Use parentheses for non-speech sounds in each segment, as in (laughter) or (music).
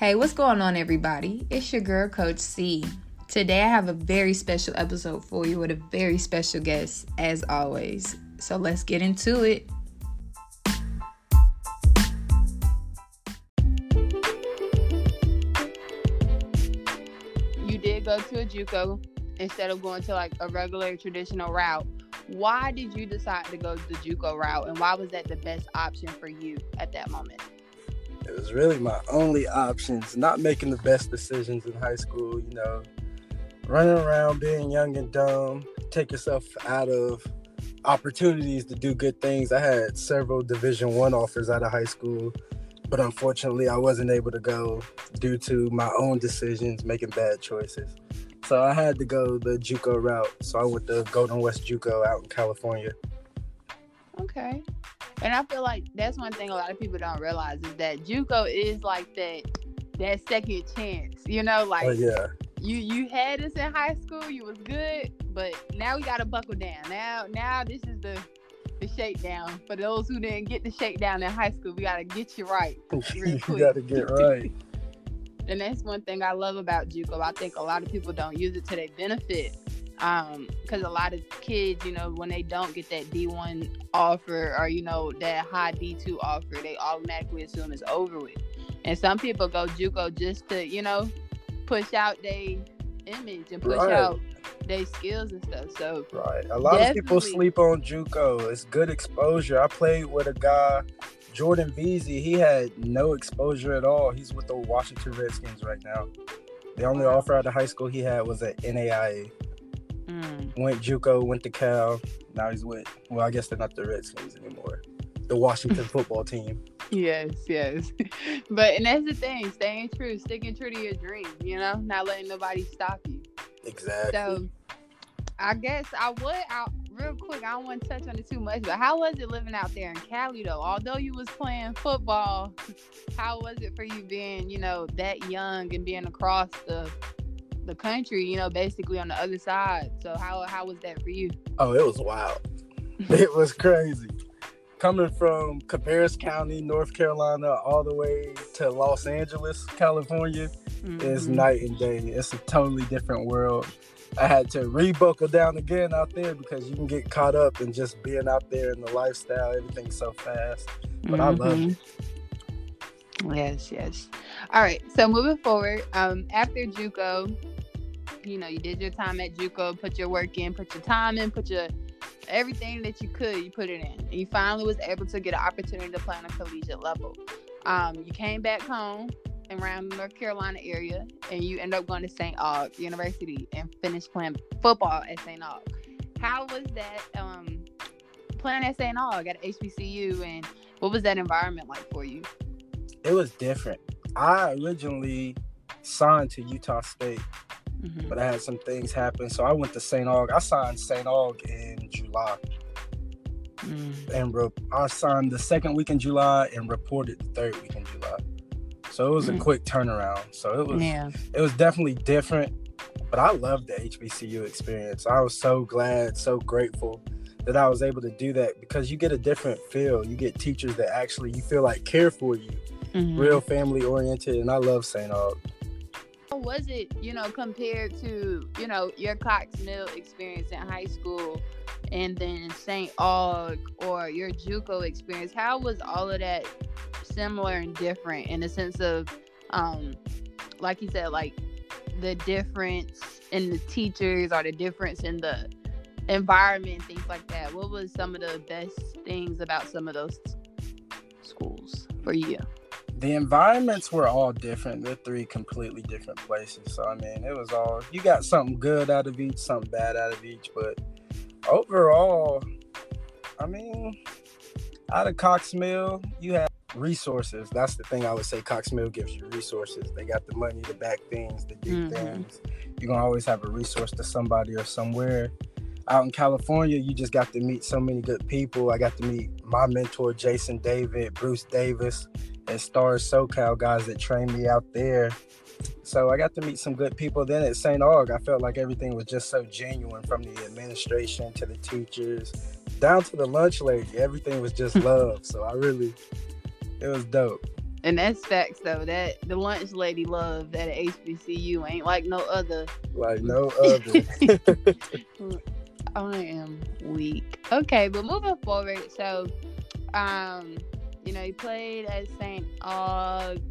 Hey, what's going on, everybody? It's your girl, Coach C. Today, I have a very special episode for you with a very special guest, as always. So, let's get into it. You did go to a Juco instead of going to like a regular traditional route. Why did you decide to go the JUCO route, and why was that the best option for you at that moment? Was really my only options. Not making the best decisions in high school, you know, running around being young and dumb, take yourself out of opportunities to do good things. I had several Division One offers out of high school, but unfortunately, I wasn't able to go due to my own decisions, making bad choices. So I had to go the JUCO route. So I went to Golden West JUCO out in California. Okay. And I feel like that's one thing a lot of people don't realize is that JUCO is like that that second chance. You know, oh, like oh, yeah. You you had this in high school, you was good, but now we gotta buckle down. Now now this is the the shakedown. For those who didn't get the shakedown in high school, we gotta get you right. (laughs) you gotta get right. (laughs) and that's one thing I love about JUCO. I think a lot of people don't use it to their benefit. Um, because a lot of kids, you know, when they don't get that D1 offer or you know that high D2 offer, they automatically assume it's over with. And some people go JUCO just to, you know, push out their image and push right. out their skills and stuff. So right, a lot of people sleep on JUCO. It's good exposure. I played with a guy Jordan Veasy, he had no exposure at all. He's with the Washington Redskins right now. The only offer out of high school he had was at NAIA. Went JUCO, went to Cal. Now he's with. Well, I guess they're not the Redskins anymore. The Washington (laughs) football team. Yes, yes. (laughs) But and that's the thing, staying true, sticking true to your dream. You know, not letting nobody stop you. Exactly. So, I guess I would. I, real quick, I don't want to touch on it too much, but how was it living out there in Cali though? Although you was playing football, how was it for you being, you know, that young and being across the the country, you know, basically on the other side? So how how was that for you? Oh, it was wild. (laughs) it was crazy. Coming from Cabarrus County, North Carolina, all the way to Los Angeles, California, mm-hmm. is night and day. It's a totally different world I had to rebuckle down again out there because you can get caught up in just being out there in the lifestyle. Everything's so fast, but mm-hmm. I love mm-hmm. it. Yes, yes. All right. So moving forward, um, after JUCO, you know, you did your time at JUCO, put your work in, put your time in, put your everything that you could, you put it in. And you finally was able to get an opportunity to play on a collegiate level. Um, you came back home around the North Carolina area, and you end up going to St. Aug University and finished playing football at St. Aug. How was that um, playing at St. Aug at HBCU, and what was that environment like for you? It was different. I originally signed to Utah State, mm-hmm. but I had some things happen, so I went to St. Aug. I signed St. Aug in July. Mm. And re- I signed the second week in July and reported the third week in July. So it was a mm. quick turnaround. So it was yeah. it was definitely different, but I loved the HBCU experience. I was so glad, so grateful that I was able to do that because you get a different feel. You get teachers that actually you feel like care for you, mm-hmm. real family oriented, and I love St. Aug. How was it, you know, compared to, you know, your Cox Mill experience in high school and then St. Aug or your JUCO experience? How was all of that similar and different in the sense of um like you said like the difference in the teachers or the difference in the environment things like that what was some of the best things about some of those schools for you the environments were all different they're three completely different places so i mean it was all you got something good out of each something bad out of each but overall i mean out of cox mill you have resources. That's the thing I would say. Cox Mill gives you resources. They got the money to back things, to do mm-hmm. things. You're gonna always have a resource to somebody or somewhere. Out in California, you just got to meet so many good people. I got to meet my mentor, Jason David, Bruce Davis, and Stars SoCal guys that trained me out there. So I got to meet some good people. Then at St. Aug, I felt like everything was just so genuine from the administration to the teachers down to the lunch lady. Everything was just (laughs) love. So I really it was dope. And that's facts though. That the lunch lady love that at HBCU ain't like no other. Like no other. (laughs) I am weak. Okay, but moving forward, so um, you know, he played at St. Aug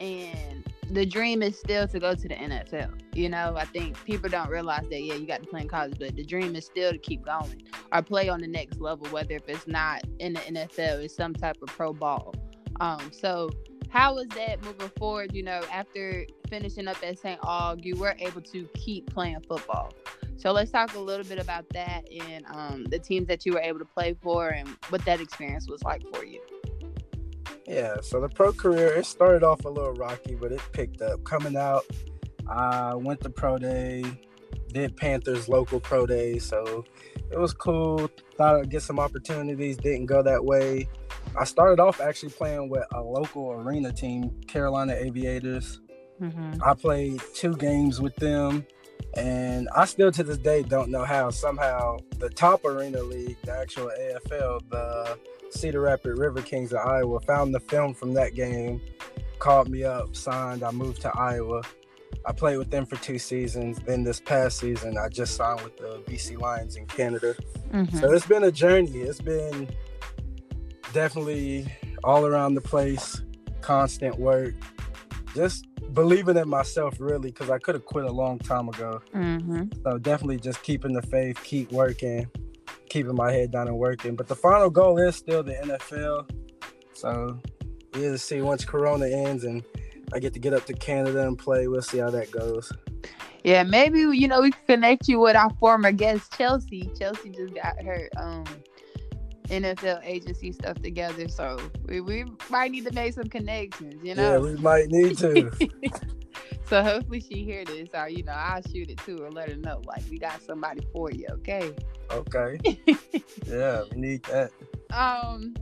and the dream is still to go to the NFL. You know, I think people don't realize that. Yeah, you got to play in college, but the dream is still to keep going or play on the next level. Whether if it's not in the NFL, it's some type of pro ball. Um, so how was that moving forward? You know, after finishing up at St. Aug, you were able to keep playing football. So let's talk a little bit about that and um, the teams that you were able to play for and what that experience was like for you. Yeah, so the pro career it started off a little rocky, but it picked up. Coming out, I went to pro day, did Panthers local pro day, so it was cool. Thought I'd get some opportunities, didn't go that way. I started off actually playing with a local arena team, Carolina Aviators. Mm-hmm. I played two games with them, and I still to this day don't know how. Somehow, the top arena league, the actual AFL, the Cedar Rapids River Kings of Iowa, found the film from that game, called me up, signed. I moved to Iowa. I played with them for two seasons. Then this past season, I just signed with the BC Lions in Canada. Mm-hmm. So it's been a journey. It's been definitely all around the place, constant work, just believing in myself really because I could have quit a long time ago. Mm-hmm. So definitely just keeping the faith, keep working, keeping my head down and working. But the final goal is still the NFL. So we to see once Corona ends and I get to get up to Canada and play. We'll see how that goes. Yeah, maybe you know we connect you with our former guest Chelsea. Chelsea just got her um NFL agency stuff together, so we, we might need to make some connections. You know, yeah, we might need to. (laughs) so hopefully she hear this, or you know, I'll shoot it to her, let her know like we got somebody for you. Okay. Okay. (laughs) yeah, we need that. Um,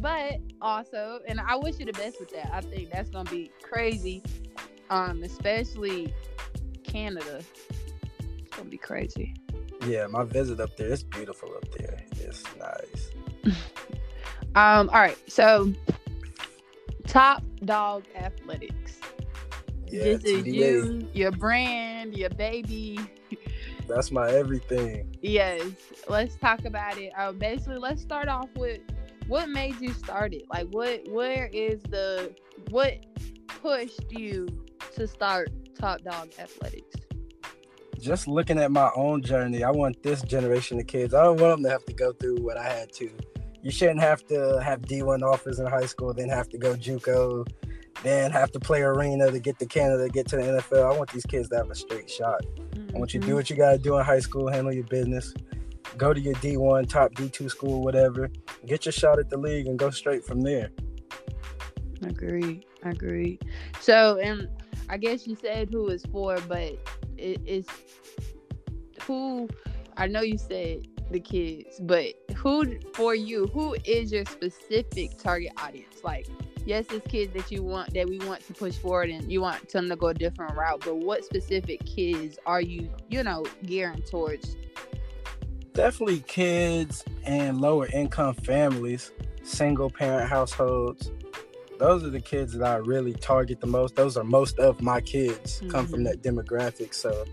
but also, and I wish you the best with that. I think that's gonna be crazy. Um, especially Canada. It's gonna be crazy. Yeah, my visit up there, it's beautiful up there. It's nice. (laughs) um, all right, so top Dawg athletics. Yeah, this is you, your brand, your baby. That's my everything. Yes. Let's talk about it. Uh, basically, let's start off with what made you start it. Like, what, where is the, what pushed you to start Top Dawg Athletics? Just looking at my own journey, I want this generation of kids. I don't want them to have to go through what I had to. You shouldn't have to have D1 offers in high school, then have to go JUCO, then have to play arena to get to Canada, get to the NFL. I want these kids to have a straight shot. Mm-hmm. I want you to do mm-hmm. what you got to do in high school, handle your business, go to your D1, top D2 school, whatever, get your shot at the league, and go straight from there. Agree. Agree. So, and I guess you said who is for, but it, it's who. I know you said the kids, but who for you? Who is your specific target audience? Like, yes, it's kids that you want that we want to push forward, and you want them to go a different route. But what specific kids are you, you know, gearing towards? Definitely kids and lower income families, single parent households. Those are the kids that I really target the most. Those are most of my kids mm-hmm. come from mm-hmm. that demographic. So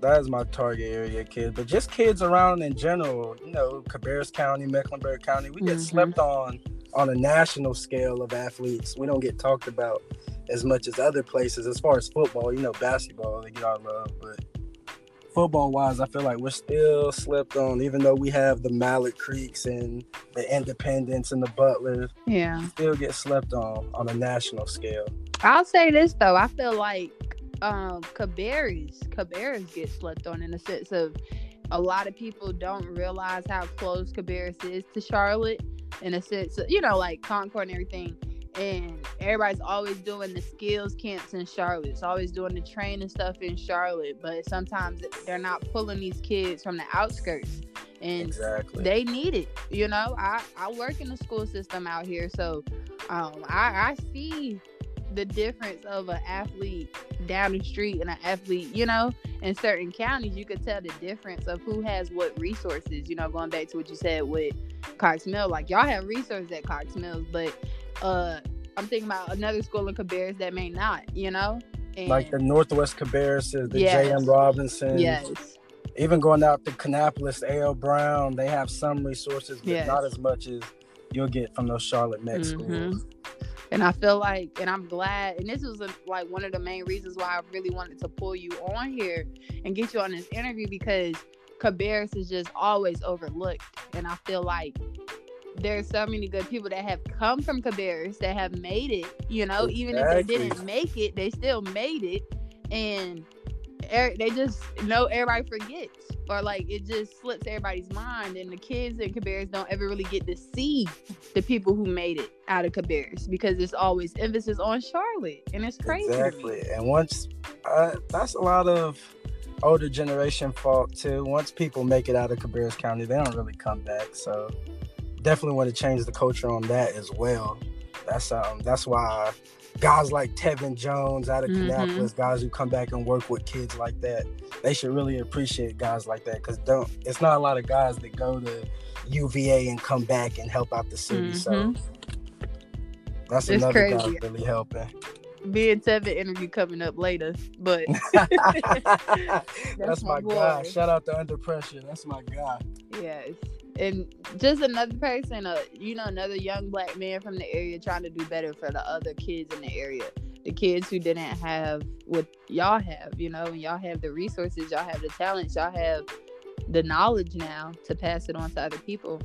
that is my target area kids. But just kids around in general, you know, Cabarrus County, Mecklenburg County, we get mm-hmm. slept on on a national scale of athletes. We don't get talked about as much as other places as far as football. You know, basketball, they get our love, but football wise, I feel like we're still slept on, even though we have the Mallard Creeks and the Independents and the Butlers. Yeah. Still get slept on on a national scale. I'll say this though, I feel like um Cabarrus, Cabarrus get slept on in the sense of a lot of people don't realize how close Cabarrus is to Charlotte in a sense, you know, like Concord and everything and everybody's always doing the skills camps in Charlotte. It's always doing the training stuff in Charlotte, but sometimes they're not pulling these kids from the outskirts. And exactly. they need it. You know, I, I work in the school system out here, so um, I, I see the difference of an athlete down the street and an athlete, you know, in certain counties, you could tell the difference of who has what resources. You know, going back to what you said with Cox Mill, like y'all have resources at Cox Mills, but uh I'm thinking about another school in Cabarrus that may not, you know? And like the Northwest Cabarrus, the yes. J.M. Robinson. Yes. Even going out to Kannapolis, A.L. Brown, they have some resources, but Yes. not as much as you'll get from those Charlotte Met Mhm. schools. And I feel like, and I'm glad, and this was a, like one of the main reasons why I really wanted to pull you on here and get you on this interview because Cabarrus is just always overlooked. And I feel like there's so many good people that have come from Cabarrus that have made it, you know, even if they didn't make it, they still made it. And er- they just know everybody forgets or like it just slips everybody's mind and the kids in Cabarrus don't ever really get to see the people who made it out of Cabarrus because it's always emphasis on Charlotte and it's crazy. Exactly. And once uh, that's a lot of older generation fault too. Once people make it out of Cabarrus County, they don't really come back. So definitely want to change the culture on that as well. That's um that's why guys like Tevin Jones out of Mhm. Kannapolis, guys who come back and work with kids like that, they should really appreciate guys like that because don't it's not a lot of guys that go to UVA and come back and help out the city. So Mhm. that's It's another guy crazy. really helping. Me and Tevin interview coming up later, but (laughs) (laughs) That's, my my, guy. Shout out to Under Pressure. That's my guy. yes. And just another person, uh, you know, another young black man from the area trying to do better for the other kids in the area. The kids who didn't have what y'all have, you know, and y'all have the resources, y'all have the talents, y'all have the knowledge now to pass it on to other people.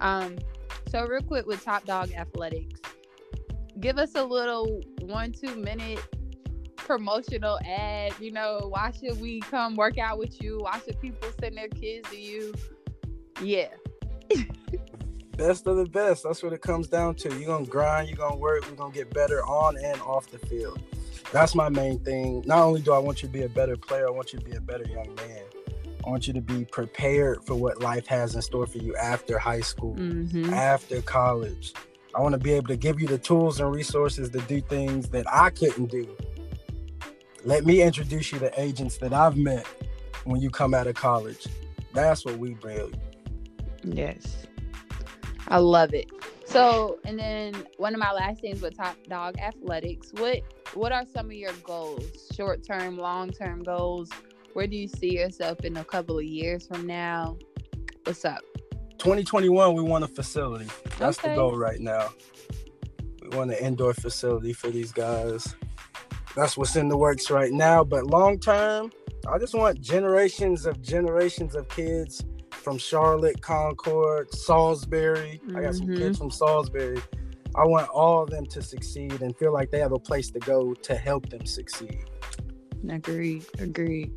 Um, so real quick with Top Dawg Athletics, give us a little one, two minute promotional ad. You know, why should we come work out with you? Why should people send their kids to you? Yeah. (laughs) Best of the best. That's what it comes down to. You're gonna grind, you're gonna work, we're gonna get better on and off the field. That's my main thing. Not only do I want you to be a better player, I want you to be a better young man. I want you to be prepared for what life has in store for you after high school, Mm-hmm. after college. I want to be able to give you the tools and resources to do things that I couldn't do. Let me introduce you to agents that I've met when you come out of college. That's what we bring. Yes. I love it. So, and then one of my last things with Top Dawg Athletics, what what are some of your goals? Short term, long term goals? Where do you see yourself in a couple of years from now? What's up? 2021, we want a facility. That's Okay. the goal right now. We want an indoor facility for these guys. That's what's in the works right now. But long term, I just want generations of generations of kids from Charlotte, Concord, Salisbury. I got some kids from Salisbury. I want all of them to succeed and feel like they have a place to go to help them succeed. Agreed. Agreed.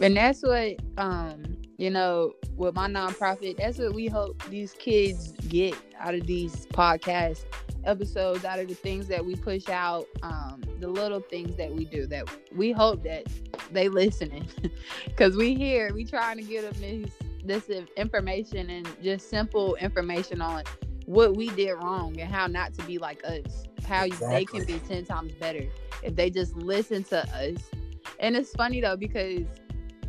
And that's what um, you know, with my nonprofit, that's what we hope these kids get out of these podcast episodes, out of the things that we push out, um, the little things that we do that we hope that they listening. (laughs) Cause we here, we trying to get them this this information and just simple information on what we did wrong and how not to be like us. How they can be ten times better if they just listen to us. And it's funny though because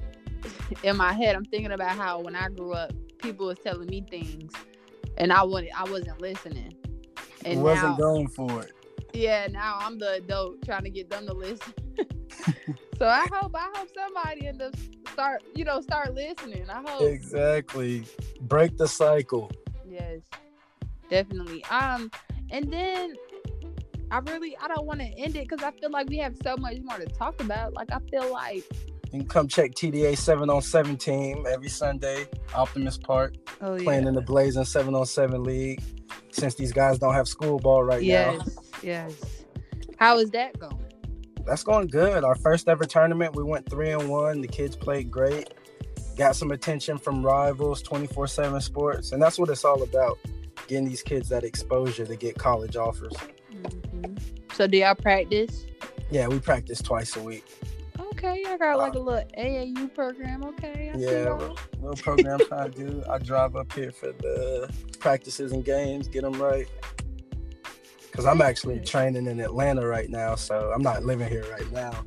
(laughs) in my head I'm thinking about how when I grew up, people was telling me things, and I wanted I wasn't listening. And wasn't now, going for it. yeah, now I'm the adult trying to get them to listen. (laughs) so I hope I hope somebody end up start you know start listening. I hope. Exactly. Break the cycle. Yes, definitely. Um, and then I really I don't want to end it because I feel like we have so much more to talk about. Like I feel like You can come check TDA 7 on 7 team every Sunday, Optimist Park, oh playing in the Blazing 7 on 7 league. Since these guys don't have school ball right now, yes, yes. How is that going? That's going good. Our first ever tournament, we went 3 and 1. The kids played great. Got some attention from rivals, 24 7 sports. And that's what it's all about getting these kids that exposure to get college offers. Mhm. So do y'all practice? Yeah, we practice twice a week. Okay, I got like a little AAU program. Okay, I Yeah, little program trying (laughs) to do. I drive up here for the practices and games, get them right. Because I'm actually training in Atlanta right now, so I'm not living here right now.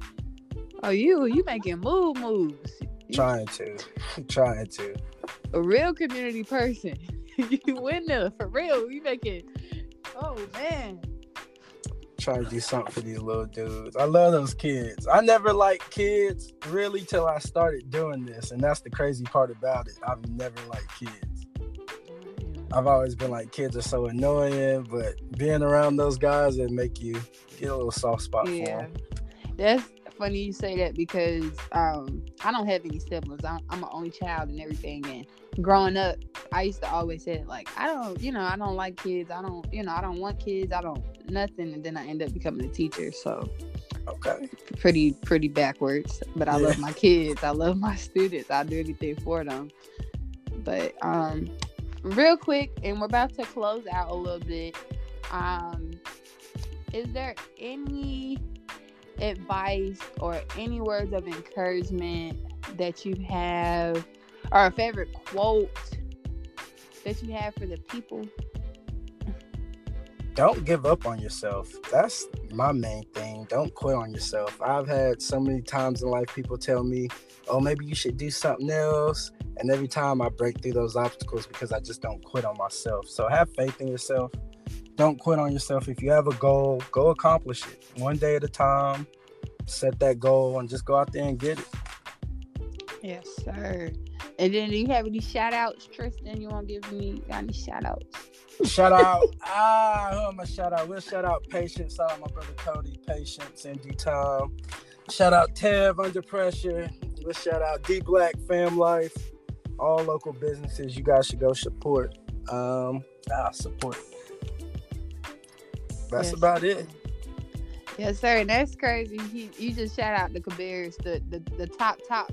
Oh, you you making move moves? Trying to, (laughs) trying to. a real community person. (laughs) you win there for real. You making. Oh man. trying to do something for these little dudes. I love those kids. I never liked kids really till I started doing this, and that's the crazy part about it. I've never liked kids. I've always been like kids are so annoying, but being around those guys it make you get a little soft spot yeah. for them. That's funny you say that because um, I don't have any siblings. I'm, I'm an only child and everything. And growing up, I used to always say like, I don't, you know, I don't like kids. I don't, you know, I don't want kids. I don't nothing. And then I end up becoming a teacher. So okay, pretty pretty backwards. But I yeah. love my kids. I love my (laughs) students. I do anything for them. But um, real quick, and we're about to close out a little bit. Um, is there any advice or any words of encouragement that you have, or a favorite quote that you have for the people? Don't give up on yourself. That's my main thing. Don't quit on yourself. I've had so many times in life people tell me, oh, maybe you should do something else. And every time I break through those obstacles because I just don't quit on myself. So have faith in yourself don't quit on yourself. If you have a goal, go accomplish it one day at a time. Set that goal and just go out there and get it. Yes, sir. And then do you have any shout outs, Tristian? You want to give me any shout outs? Shout out. ah, who am I shout out? We'll shout out Patience. Shout out my brother Cody, Patience in due time. Shout out Tev Under Pressure. We'll shout out D Black Fam Life. All local businesses you guys should go support. Um, ah, support that's yes. about it. Yes, sir. And that's crazy. He, you just shout out the Cabarrus, the, the the top top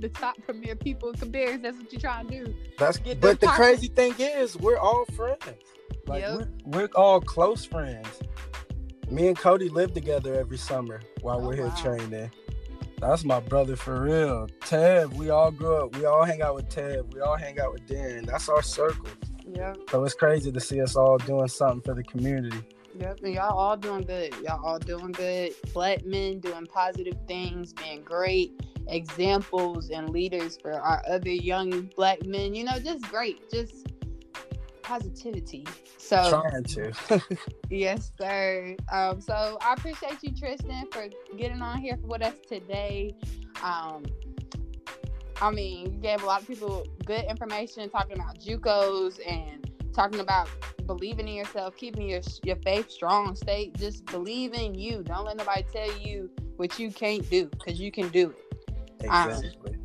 the top premier people in Cabarrus. That's what you're trying to do. That's but the crazy thing is we're all friends. Like yep. we're, we're all close friends. Me and Cody live together every summer while oh, we're here wow. training. That's my brother for real. Tab, we all grew up. We all hang out with Tab. We all hang out with Darren. That's our circle. Yeah. So it's crazy to see us all doing something for the community. Yep, and y'all all doing good. Y'all all doing good. Black men doing positive things, being great examples and leaders for our other young black men. You know, just great. Just positivity. So trying to. (laughs) yes, sir. Um, so I appreciate you, Tristian, for getting on here with us today. Um, I mean, you gave a lot of people good information talking about JUCOs and talking about believing in yourself, keeping your your faith strong. Stay just believe in you. Don't let nobody tell you what you can't do because you can do it. Exactly. Um,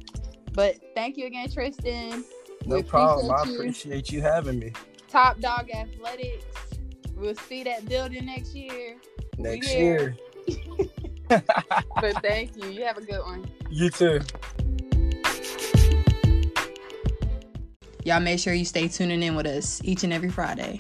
but thank you again, Tristian. No we problem. I appreciate you having me. Top Dawg Athletics. We'll see that building next year. Next year. (laughs) (laughs) but thank you. You have a good one. You too. Y'all make sure you stay tuning in with us each and every Friday.